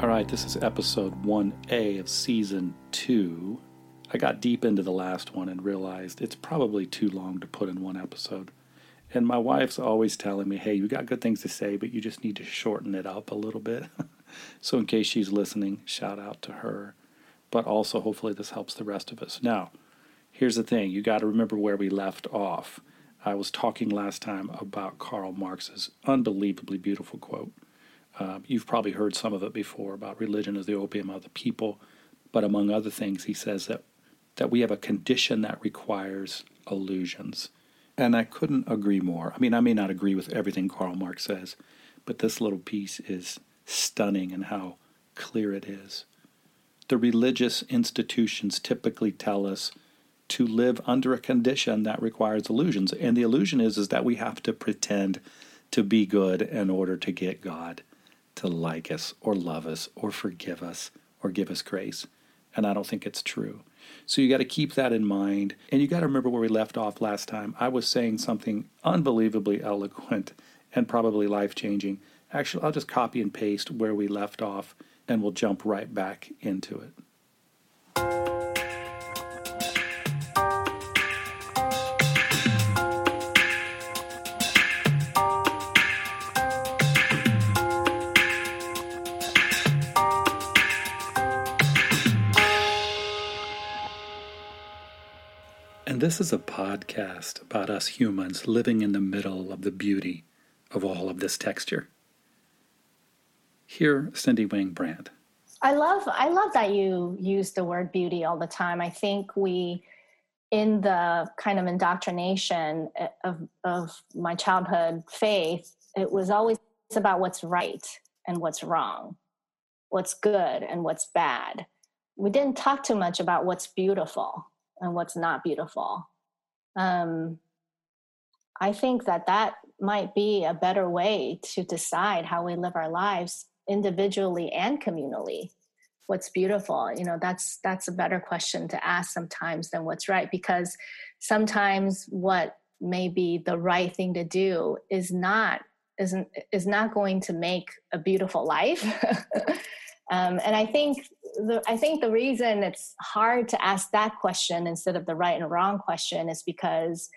All right, this is episode 1A of season 2. I got deep into the last one and realized it's probably too long to put in one episode. And my wife's always telling me, hey, you got good things to say, but you just need to shorten it up a little bit. so, in case she's listening, shout out to her. But also, hopefully, this helps the rest of us. Now, here's the thing you got to remember where we left off. I was talking last time about Karl Marx's unbelievably beautiful quote. Uh, you've probably heard some of it before about religion as the opium of the people, but among other things, he says that that we have a condition that requires illusions. And I couldn't agree more. I mean, I may not agree with everything Karl Marx says, but this little piece is stunning in how clear it is. The religious institutions typically tell us to live under a condition that requires illusions. And the illusion is, is that we have to pretend to be good in order to get God to like us or love us or forgive us or give us grace. And I don't think it's true. So you got to keep that in mind. And you got to remember where we left off last time. I was saying something unbelievably eloquent and probably life changing. Actually, I'll just copy and paste where we left off and we'll jump right back into it. And this is a podcast about us humans living in the middle of the beauty of all of this texture. Here, Cindy Wang Brandt. I love I love that you use the word beauty all the time. I think we in the kind of indoctrination eh, of of my childhood faith, it was always about what's right and what's wrong, what's good and what's bad. We didn't talk too much about what's beautiful and what's not beautiful. Um, I think that that might be a better way to decide how we live our lives individually and communally. What's beautiful, you know, that's that's a better question to ask sometimes than what's right because sometimes what may be the right thing to do is not isn't is not going to make a beautiful life. um, and I think the, I think the reason it's hard to ask that question instead of the right and wrong question is because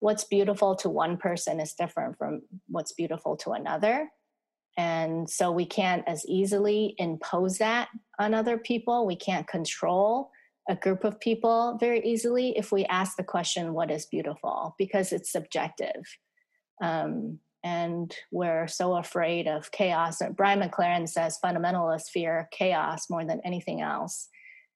what's beautiful to one person is different from what's beautiful to another. And so we can't as easily impose that on other people. We can't control a group of people very easily if we ask the question, What is beautiful? because it's subjective. Um, and we're so afraid of chaos. Brian McLaren says fundamentalists fear chaos more than anything else.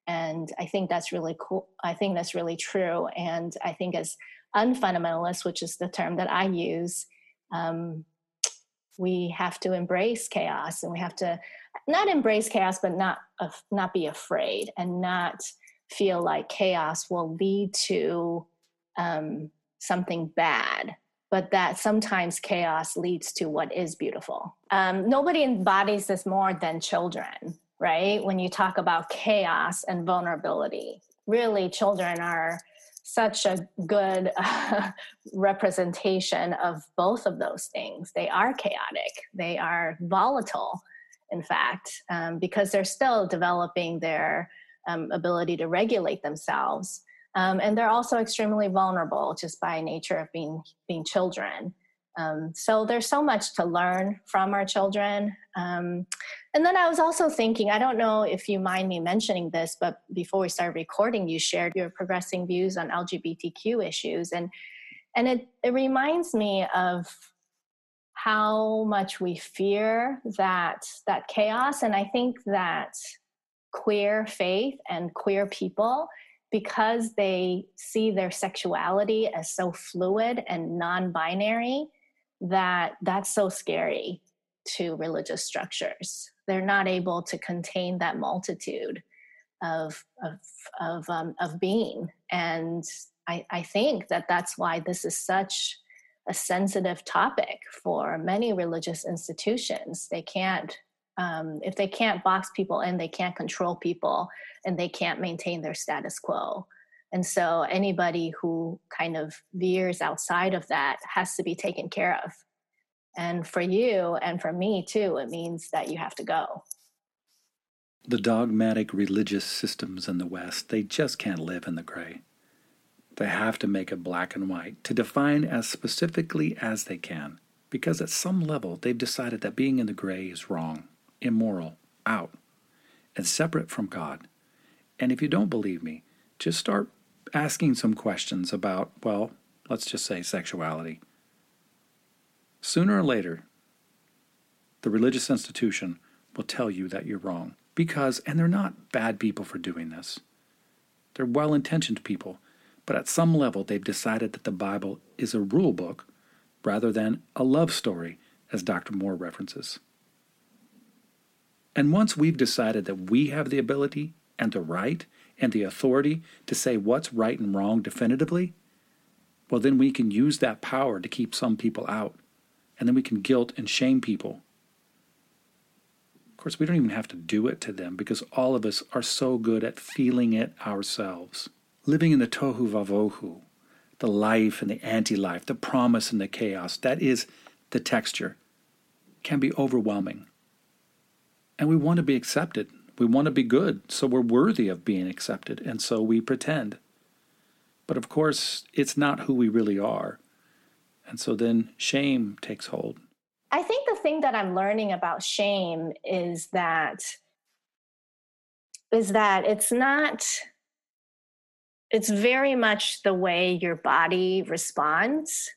And I think that's really cool. I think that's really true. And I think as unfundamentalists, which is the term that I use, um, we have to embrace chaos and we have to not embrace chaos, but not, uh, not be afraid and not feel like chaos will lead to um, something bad but that sometimes chaos leads to what is beautiful. Um, nobody embodies this more than children, right? When you talk about chaos and vulnerability, really, children are such a good uh, representation of both of those things. They are chaotic, they are volatile, in fact, um, because they're still developing their um, ability to regulate themselves. Um, and they're also extremely vulnerable just by nature of being being children. Um, so there's so much to learn from our children. Um, and then I was also thinking, I don't know if you mind me mentioning this, but before we started recording, you shared your progressing views on LGBTQ issues, and and it it reminds me of how much we fear that that chaos, and I think that queer faith and queer people because they see their sexuality as so fluid and non-binary that that's so scary to religious structures. They're not able to contain that multitude of of of, um, of being. And I, I think that that's why this is such a sensitive topic for many religious institutions. They can't um, if they can't box people in, they can't control people and they can't maintain their status quo. And so anybody who kind of veers outside of that has to be taken care of. And for you and for me too, it means that you have to go. The dogmatic religious systems in the West, they just can't live in the gray. They have to make it black and white, to define as specifically as they can, because at some level they've decided that being in the gray is wrong, immoral, out, and separate from God. And if you don't believe me, just start asking some questions about, well, let's just say sexuality. Sooner or later, the religious institution will tell you that you're wrong. Because, and they're not bad people for doing this, they're well intentioned people, but at some level they've decided that the Bible is a rule book rather than a love story, as Dr. Moore references. And once we've decided that we have the ability and the right and the authority to say what's right and wrong definitively, well, then we can use that power to keep some people out. And then we can guilt and shame people Of course, we don't even have to do it to them because all of us are so good at feeling it ourselves. Living in the tohu vavohu, the life and the anti life, the promise and the chaos, that is the texture, can be overwhelming. And we want to be accepted. We want to be good, so we're worthy of being accepted, and so we pretend. But of course, it's not who we really are. And so then shame takes hold. I think the thing that I'm learning about shame is that is that it's not it's very much the way your body responds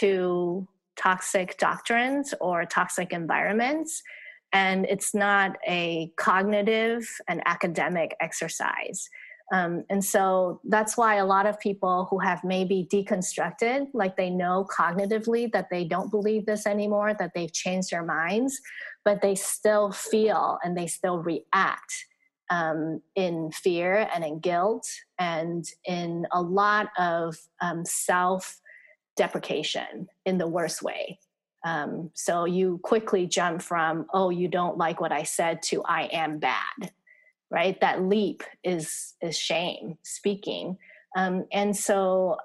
to toxic doctrines or toxic environments and it's not a cognitive and academic exercise um, and so that's why a lot of people who have maybe deconstructed, like they know cognitively that they don't believe this anymore, that they've changed their minds, but they still feel and they still react um, in fear and in guilt and in a lot of um, self deprecation in the worst way. Um, so you quickly jump from, oh, you don't like what I said to I am bad right? That leap is is shame speaking. Um, and so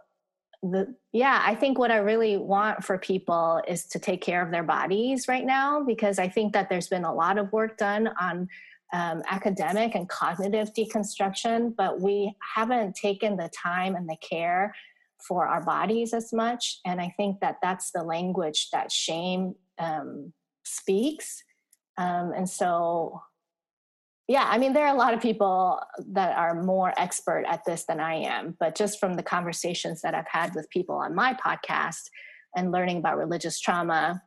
the yeah i think what i really want for people is to take care of their bodies right now because i think that there's been a lot of work done on um, academic and cognitive deconstruction but we haven't taken the time and the care for our bodies as much and i think that that's the language that shame um, speaks um, and so yeah, I mean, there are a lot of people that are more expert at this than I am, but just from the conversations that I've had with people on my podcast and learning about religious trauma,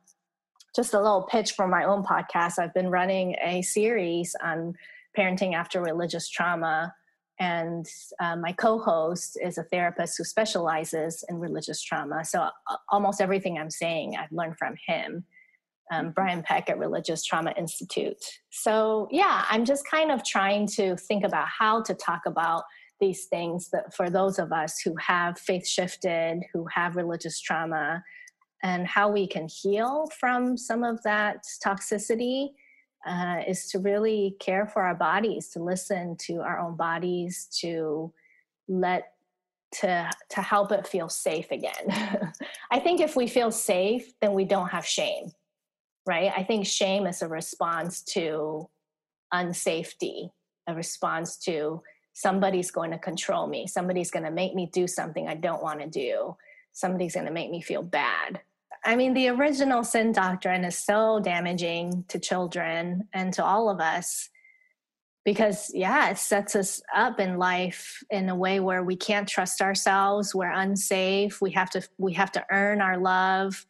just a little pitch for my own podcast. I've been running a series on parenting after religious trauma, and uh, my co host is a therapist who specializes in religious trauma. So uh, almost everything I'm saying, I've learned from him um, Brian Peck at Religious Trauma Institute. So, yeah, I'm just kind of trying to think about how to talk about these things that for those of us who have faith shifted, who have religious trauma, and how we can heal from some of that toxicity uh, is to really care for our bodies, to listen to our own bodies, to let to to help it feel safe again. I think if we feel safe, then we don't have shame right? I think shame is a response to unsafety, a response to somebody's going to control me, somebody's going to make me do something I don't want to do, somebody's going to make me feel bad. I mean, the original sin doctrine is so damaging to children and to all of us because, yeah, it sets us up in life in a way where we can't trust ourselves, we're unsafe, we have to we have to earn our love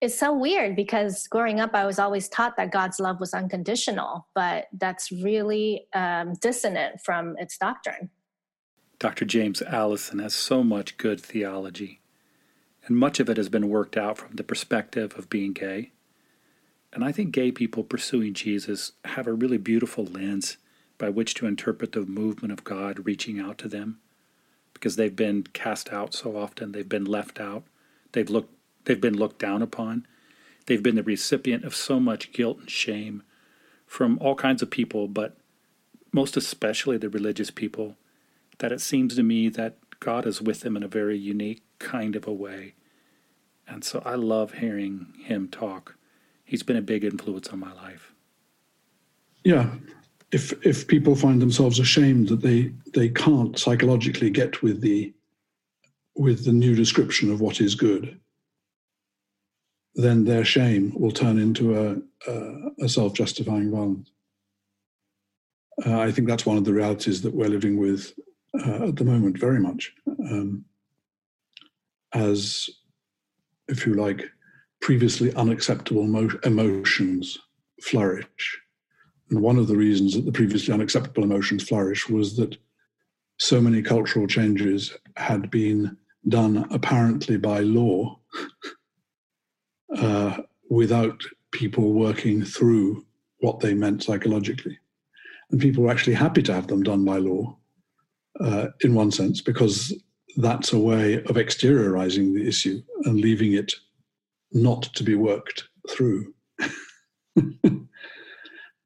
it's so weird because growing up, I was always taught that God's love was unconditional, but that's really um, dissonant from its doctrine. Dr. James Alison has so much good theology, and much of it has been worked out from the perspective of being gay. And I think gay people pursuing Jesus have a really beautiful lens by which to interpret the movement of God reaching out to them because they've been cast out so often, they've been left out, they've looked They've been looked down upon. They've been the recipient of so much guilt and shame from all kinds of people, but most especially the religious people, that it seems to me that God is with them in a very unique kind of a way. And so I love hearing him talk. He's been a big influence on my life. Yeah. if if people find themselves ashamed that they they can't psychologically get with the with the new description of what is good, then their shame will turn into a, a, a self justifying violence. Uh, I think that's one of the realities that we're living with uh, at the moment, very much. Um, as, if you like, previously unacceptable emo- emotions flourish. And one of the reasons that the previously unacceptable emotions flourish was that so many cultural changes had been done apparently by law uh, without people working through what they meant psychologically. And people were actually happy to have them done by law, uh, in one sense, because that's a way of exteriorizing the issue and leaving it not to be worked through.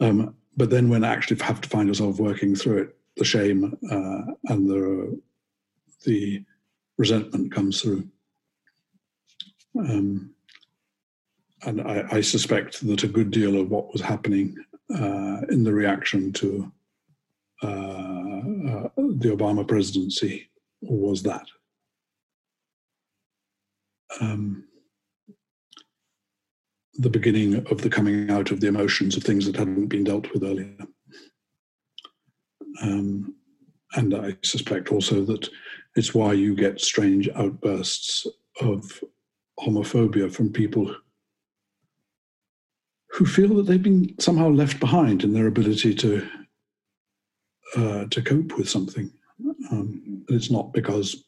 um, but then when I actually have to find yourself working through it, the shame uh, and the the resentment comes through. Um, and I, I, suspect that a good deal of what was happening uh, in the reaction to uh, uh, the Obama presidency was that. Um, the beginning of the coming out of the emotions of things that hadn't been dealt with earlier. Um, and I suspect also that it's why you get strange outbursts of homophobia from people who feel that they've been somehow left behind in their ability to uh, to cope with something. Um, and it's not because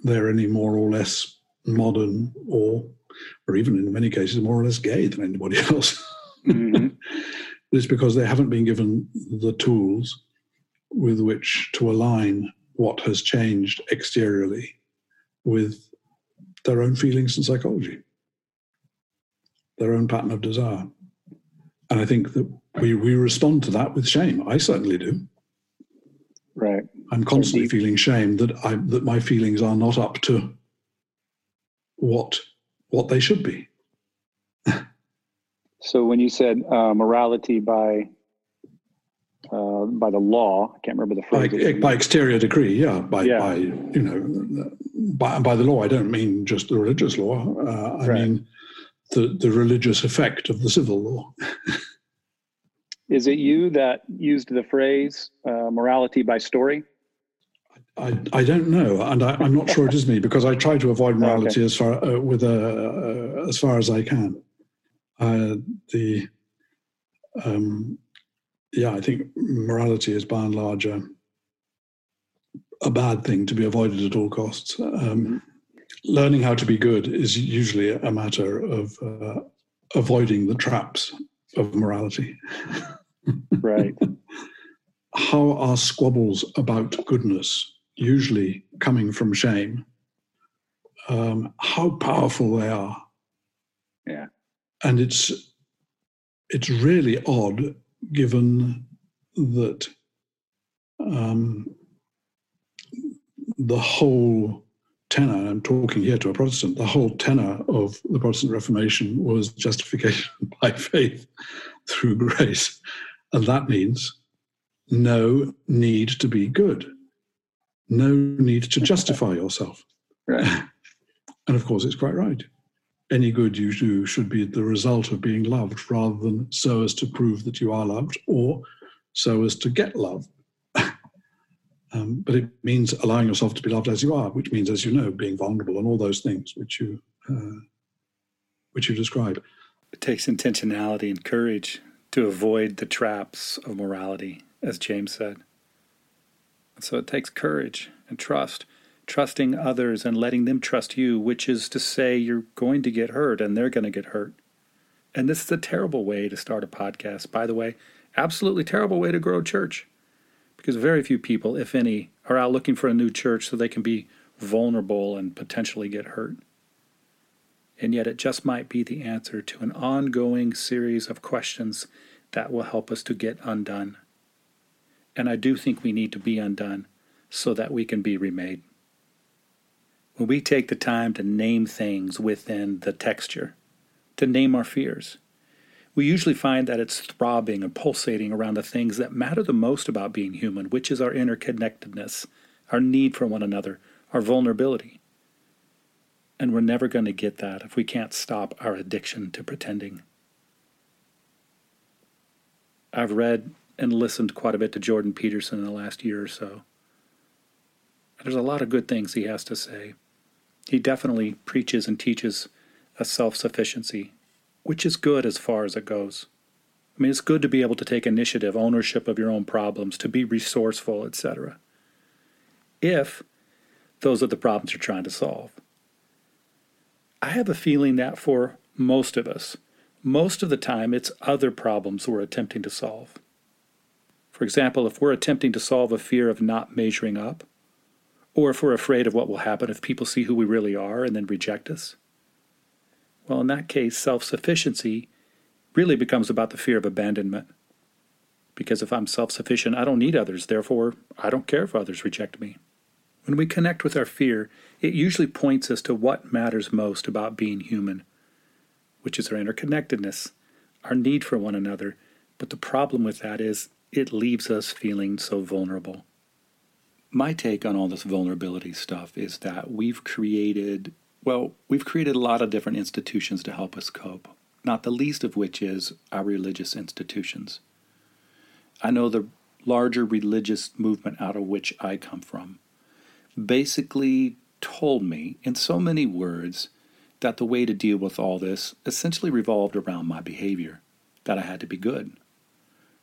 they're any more or less modern or or even in many cases more or less gay than anybody else. Mm-hmm. it's because they haven't been given the tools with which to align what has changed exteriorly with their own feelings and psychology, their own pattern of desire. And I think that we, we respond to that with shame. I certainly do. Right. I'm constantly feeling shame that I that my feelings are not up to what what they should be. so when you said uh, morality by uh, by the law, I can't remember the phrase. By, by exterior decree, yeah. By, yeah. by you know, by, by the law, I don't mean just the religious law. Uh, I right. mean the the religious effect of the civil law. Is it you that used the phrase uh, morality by story? I, I don't know, and I, am not sure it is me because I try to avoid morality okay. as far uh, with uh, as far as I can. Uh, the um, yeah, I think morality is by and large a, a bad thing to be avoided at all costs. Um, learning how to be good is usually a matter of uh, avoiding the traps of morality. right. How are squabbles about goodness usually coming from shame? Um, how powerful they are. Yeah. And it's it's really odd given that um, the whole tenor, I'm talking here to a Protestant, the whole tenor of the Protestant Reformation was justification by faith through grace. And that means no need to be good, no need to justify yourself. Right. And of course, it's quite right any good you do should be the result of being loved rather than so as to prove that you are loved or so as to get love. um, but it means allowing yourself to be loved as you are, which means, as you know, being vulnerable and all those things which you uh, which you describe. It takes intentionality and courage to avoid the traps of morality, as James said. So it takes courage and trust trusting others and letting them trust you, which is to say you're going to get hurt and they're going to get hurt. And this is a terrible way to start a podcast, by the way. Absolutely terrible way to grow a church. Because very few people, if any, are out looking for a new church so they can be vulnerable and potentially get hurt. And yet, it just might be the answer to an ongoing series of questions that will help us to get undone. And I do think we need to be undone so that we can be remade when we take the time to name things within the texture, to name our fears, we usually find that it's throbbing and pulsating around the things that matter the most about being human, which is our interconnectedness, our need for one another, our vulnerability. And we're never going to get that if we can't stop our addiction to pretending. I've read and listened quite a bit to Jordan Peterson in the last year or so. There's a lot of good things he has to say. He definitely preaches and teaches a self sufficiency, which is good as far as it goes. I mean, it's good to be able to take initiative, ownership of your own problems, to be resourceful, etc. If those are the problems you're trying to solve. I have a feeling that for most of us, most of the time it's other problems we're attempting to solve. For example, if we're attempting to solve a fear of not measuring up, or if we're afraid of what will happen if people see who we really are and then reject us, well, in that case, self sufficiency really becomes about the fear of abandonment. Because if I'm self sufficient, I don't need others, therefore, I don't care if others reject me. When we connect with our fear, it usually points us to what matters most about being human, which is our interconnectedness, our need for one another. But the problem with that is it leaves us feeling so vulnerable. My take on all this vulnerability stuff is that we've created, well, we've created a lot of different institutions to help us cope, not the least of which is our religious institutions. I know the larger religious movement out of which I come from basically told me in so many words that the way to deal with all this essentially revolved around my behavior, that I had to be good.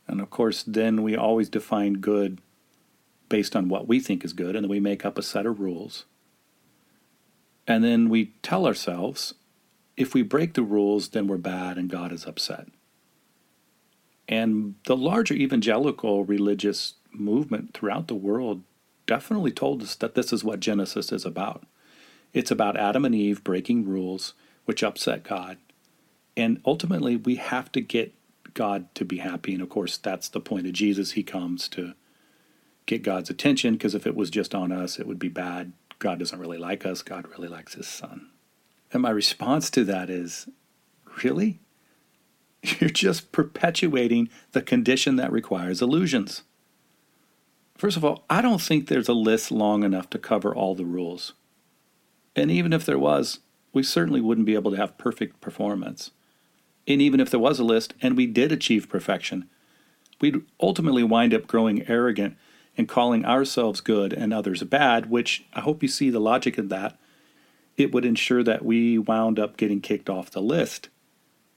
And of course, then we always define good based on what we think is good, and then we make up a set of rules. And then we tell ourselves if we break the rules, then we're bad and God is upset. And the larger evangelical religious movement throughout the world definitely told us that this is what Genesis is about. It's about Adam and Eve breaking rules, which upset God. And ultimately, we have to get God to be happy. And of course, that's the point of Jesus. He comes to get God's attention because if it was just on us, it would be bad. God doesn't really like us, God really likes his son. And my response to that is really? You're just perpetuating the condition that requires illusions. First of all, I don't think there's a list long enough to cover all the rules. And even if there was, we certainly wouldn't be able to have perfect performance. And even if there was a list and we did achieve perfection, we'd ultimately wind up growing arrogant and calling ourselves good and others bad, which I hope you see the logic of that. It would ensure that we wound up getting kicked off the list,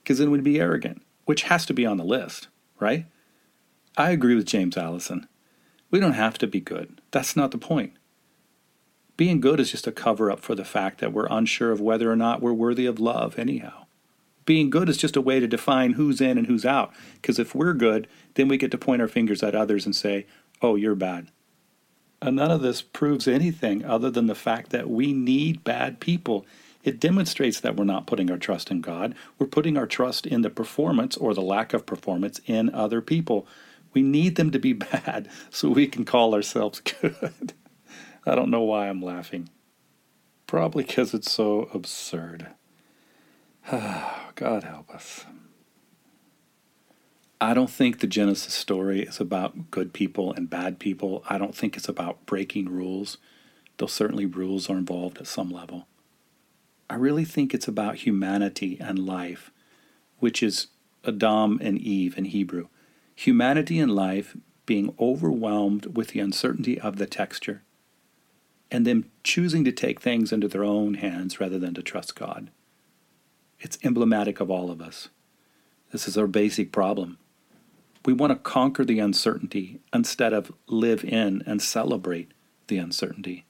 because then we'd be arrogant, which has to be on the list, right? I agree with James Alison. We don't have to be good. That's not the point. Being good is just a cover up for the fact that we're unsure of whether or not we're worthy of love, anyhow. Being good is just a way to define who's in and who's out, because if we're good, then we get to point our fingers at others and say, oh, you're bad. And none of this proves anything other than the fact that we need bad people. It demonstrates that we're not putting our trust in God. We're putting our trust in the performance or the lack of performance in other people. We need them to be bad so we can call ourselves good. I don't know why I'm laughing. Probably because it's so absurd. God help us. I don't think the Genesis story is about good people and bad people. I don't think it's about breaking rules, though certainly rules are involved at some level. I really think it's about humanity and life, which is Adam and Eve in Hebrew humanity and life being overwhelmed with the uncertainty of the texture, and them choosing to take things into their own hands rather than to trust God. It's emblematic of all of us. This is our basic problem. We want to conquer the uncertainty instead of live in and celebrate the uncertainty.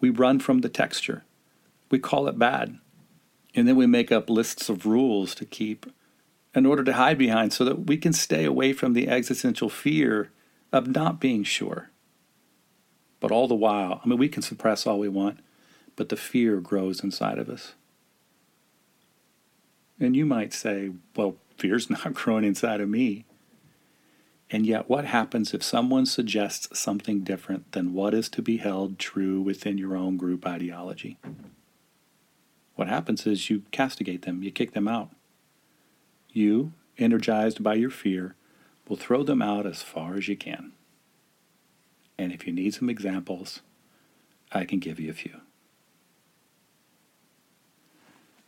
We run from the texture. We call it bad. And then we make up lists of rules to keep in order to hide behind so that we can stay away from the existential fear of not being sure. But all the while, I mean, we can suppress all we want, but the fear grows inside of us. And you might say, well, fear's not growing inside of me. And yet, what happens if someone suggests something different than what is to be held true within your own group ideology? What happens is you castigate them, you kick them out. you, energized by your fear, will throw them out as far as you can. And if you need some examples, I can give you a few.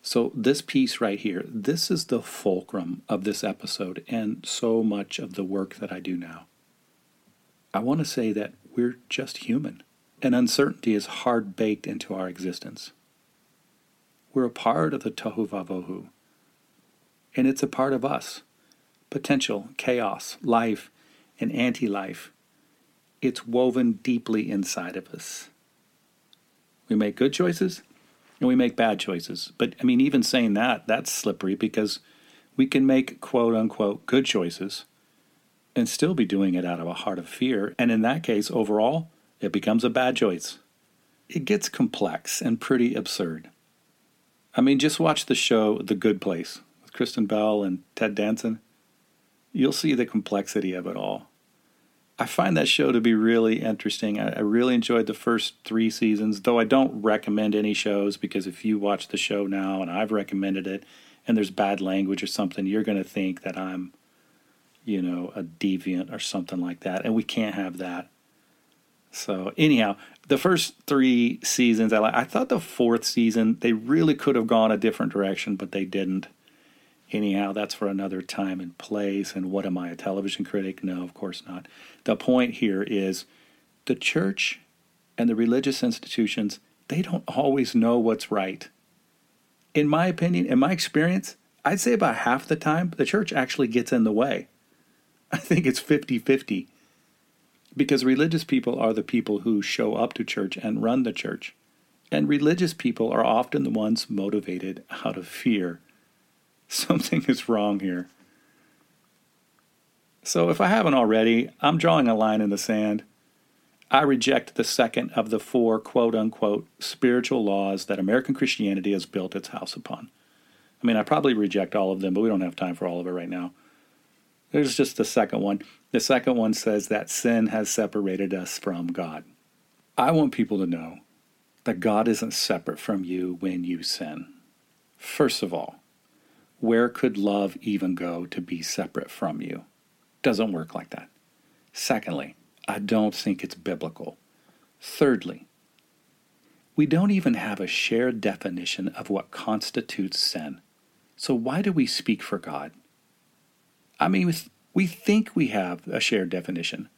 So, this piece right here, this is the fulcrum of this episode and so much of the work that I do now. I want to say that we're just human, and uncertainty is hard baked into our existence. We're a part of the tohu vavohu, and it's a part of us potential, chaos, life, and anti life. It's woven deeply inside of us. We make good choices and we make bad choices. But I mean, even saying that, that's slippery because we can make quote unquote good choices and still be doing it out of a heart of fear. And in that case, overall, it becomes a bad choice. It gets complex and pretty absurd. I mean, just watch the show The Good Place with Kristen Bell and Ted Danson. You'll see the complexity of it all. I find that show to be really interesting. I, I, really enjoyed the first three seasons, though I don't recommend any shows because if you watch the show now and I've recommended it and there's bad language or something, you're going to think that I'm, you know, a deviant or something like that. And we can't have that. So, anyhow, the first three seasons, I, I thought the fourth season, they really could have gone a different direction, but they didn't. Anyhow, that's for another time and place. And what am I, a television critic? No, of course not. The point here is the church and the religious institutions, they don't always know what's right. In my opinion, in my experience, I'd say about half the time the church actually gets in the way. I think it's 50 50. Because religious people are the people who show up to church and run the church. And religious people are often the ones motivated out of fear Something is wrong here. So, if I haven't already, I'm drawing a line in the sand. I reject the second of the four quote unquote spiritual laws that American Christianity has built its house upon. I mean, I probably reject all of them, but we don't have time for all of it right now. There's just the second one. The second one says that sin has separated us from God. I want people to know that God isn't separate from you when you sin. First of all, where could love even go to be separate from you? Doesn't work like that. Secondly, I don't think it's biblical. Thirdly, we don't even have a shared definition of what constitutes sin. So why do we speak for God? I mean, we think we have a shared definition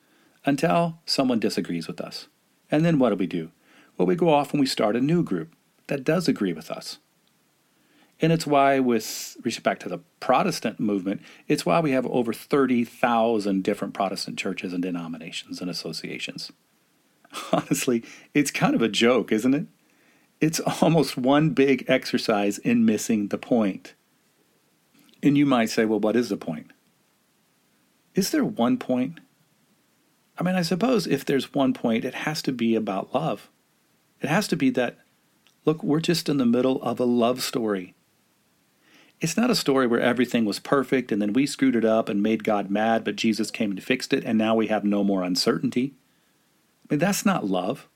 until someone disagrees with us. And then what do we do? Well, we go off and we start a new group that does agree with us. And it's why, with respect to the Protestant movement, it's why we have over 30,000 different Protestant churches and denominations and associations. Honestly, it's kind of a joke, isn't it? It's almost one big exercise in missing the point. And you might say, well, what is the point? Is there one point? I mean, I suppose if there's one point, it has to be about love. It has to be that, look, we're just in the middle of a love story. It's not a story where everything was perfect and then we screwed it up and made God mad, but Jesus came and fixed it, and now we have no more uncertainty. I mean, that's not love.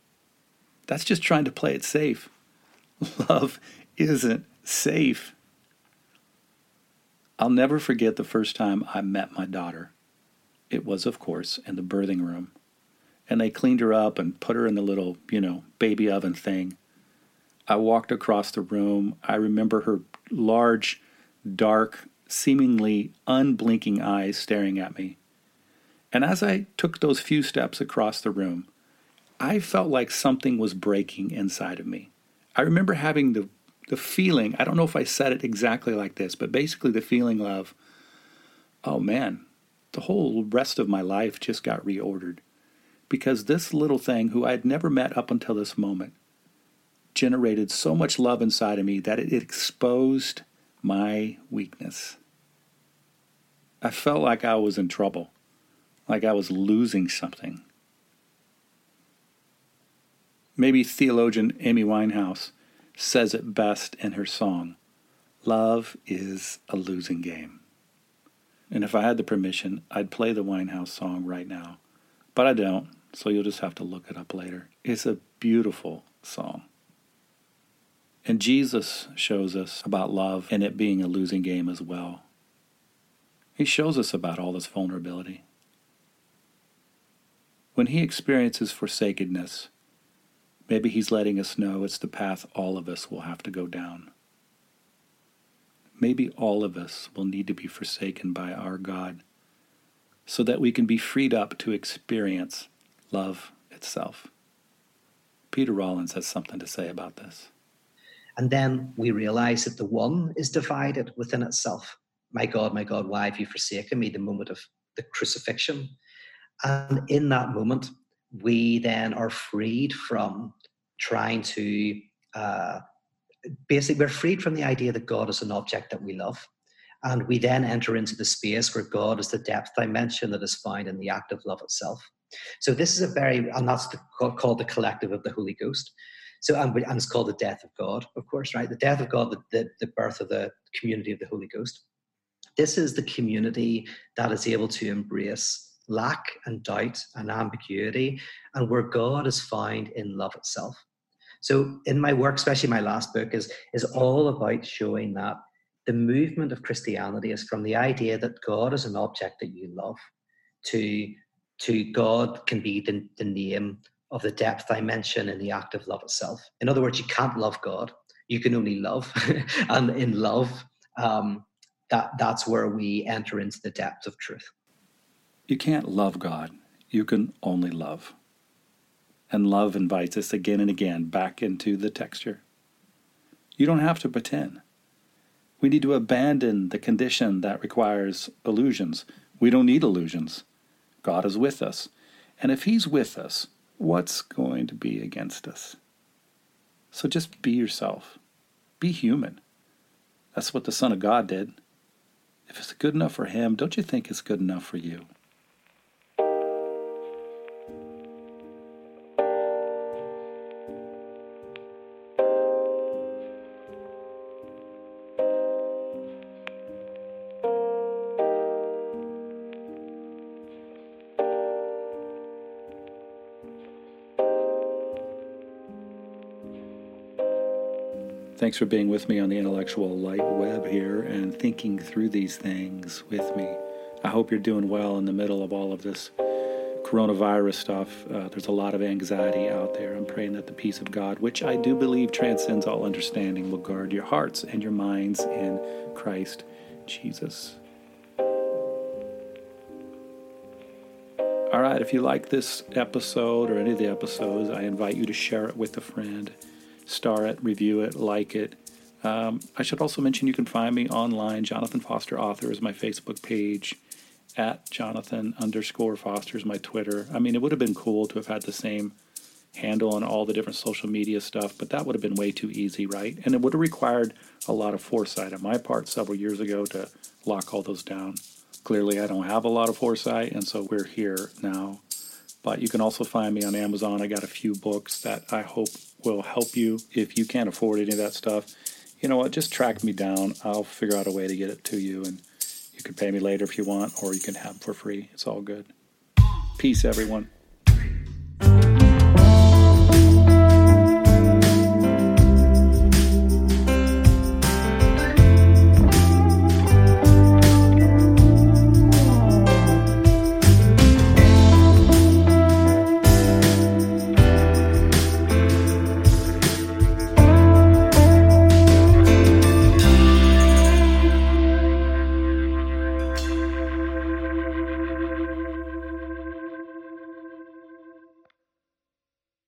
That's just trying to play it safe. Love isn't safe. I'll never forget the first time I met my daughter. It was, of course, in the birthing room. And they cleaned her up and put her in the little, you know, baby oven thing. I walked across the room. I remember her large, dark, seemingly unblinking eyes staring at me. And as I took those few steps across the room, I felt like something was breaking inside of me. I remember having the, the feeling, I don't know if I said it exactly like this, but basically the feeling of, oh man, the whole rest of my life just got reordered. Because this little thing, who I had never met up until this moment, generated so much love inside of me that it exposed my weakness. I felt like I was in trouble, like I was losing something. Maybe theologian Amy Winehouse says it best in her song Love is a losing game. And if I had the permission, I'd play the Winehouse song right now. But I don't, so you'll just have to look it up later. It's a beautiful song. And Jesus shows us about love and it being a losing game as well. He shows us about all this vulnerability. When he experiences forsakenness, maybe he's letting us know it's the path all of us will have to go down. Maybe all of us will need to be forsaken by our God so that we can be freed up to experience love itself. Peter Rollins has something to say about this. And then we realize that the one is divided within itself. My God, my God, why have you forsaken me? The moment of the crucifixion. And in that moment, we then are freed from trying to uh, basically, we're freed from the idea that God is an object that we love. And we then enter into the space where God is the depth dimension that is found in the act of love itself. So this is a very, and that's the, called the collective of the Holy Ghost. So and, and, it's called the death of God, of course, right? The death of God, the, the, the birth of the community of the Holy Ghost. This is the community that is able to embrace lack and doubt and ambiguity, and where God is found in love itself. So in my work, especially my last book, is is all about showing that the movement of Christianity is from the idea that God is an object that you love to to God can be the, the name of the depth dimension in the act of love itself. In other words, you can't love God; you can only love, and in love, um, that that's where we enter into the depth of truth. You can't love God; you can only love. And love invites us again and again back into the texture. You don't have to pretend. We need to abandon the condition that requires illusions. We don't need illusions. God is with us. And if He's with us, what's going to be against us? So just be yourself. Be human. That's what the Son of God did. If it's good enough for Him, don't you think it's good enough for you? Thanks for being with me on the intellectual light web here and thinking through these things with me. I hope you're doing well in the middle of all of this coronavirus stuff. Uh, there's a lot of anxiety out there. I'm praying that the peace of God, which I do believe transcends all understanding, will guard your hearts and your minds in Christ Jesus. All right, if you like this episode or any of the episodes, I invite you to share it with a friend star it, review it, like it. Um, I should also mention you can find me online. Jonathan Foster Author is my Facebook page. At Jonathan underscore Foster is my Twitter. I mean, it would have been cool to have had the same handle on all the different social media stuff, but that would have been way too easy, right? And it would have required a lot of foresight on my part several years ago to lock all those down. Clearly, I don't have a lot of foresight, and so we're here now. But you can also find me on Amazon. I got a few books that I hope will help you if you can't afford any of that stuff. You know what? Just track me down. I'll figure out a way to get it to you, and you can pay me later if you want, or you can have them for free. It's all good. Peace, everyone.